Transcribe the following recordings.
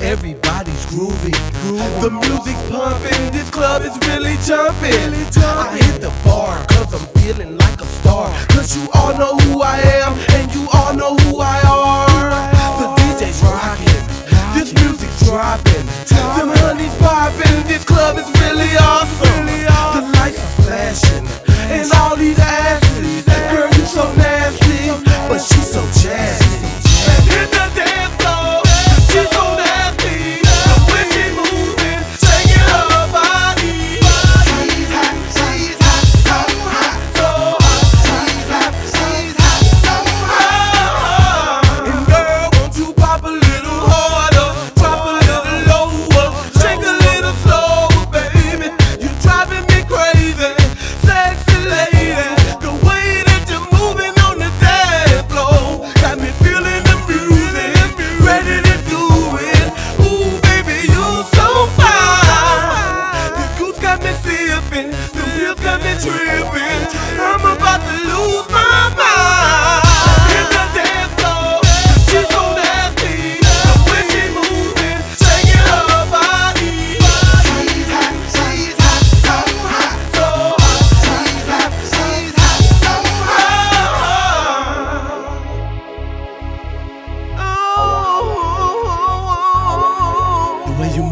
Everybody's grooving. The music's pumping. This club is really jumping. I hit the bar cause I'm feeling like a star. Cause you all know who I am and you all know who I are. The DJ's rocking. This music's dropping. Them honeys popping. This club is really awesome. The lights are flashing. And all these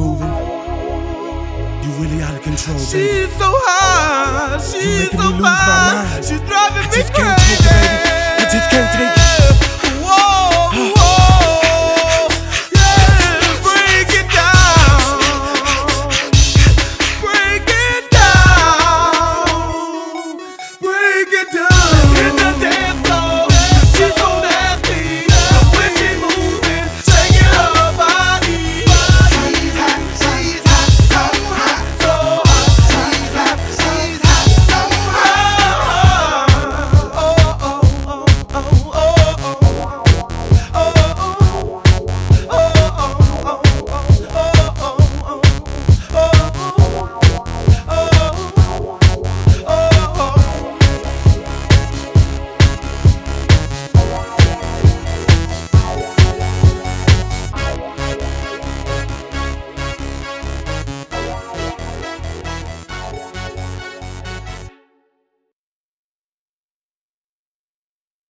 moving, you really out of control, baby. She's so high, she's so fine. She's driving me crazy.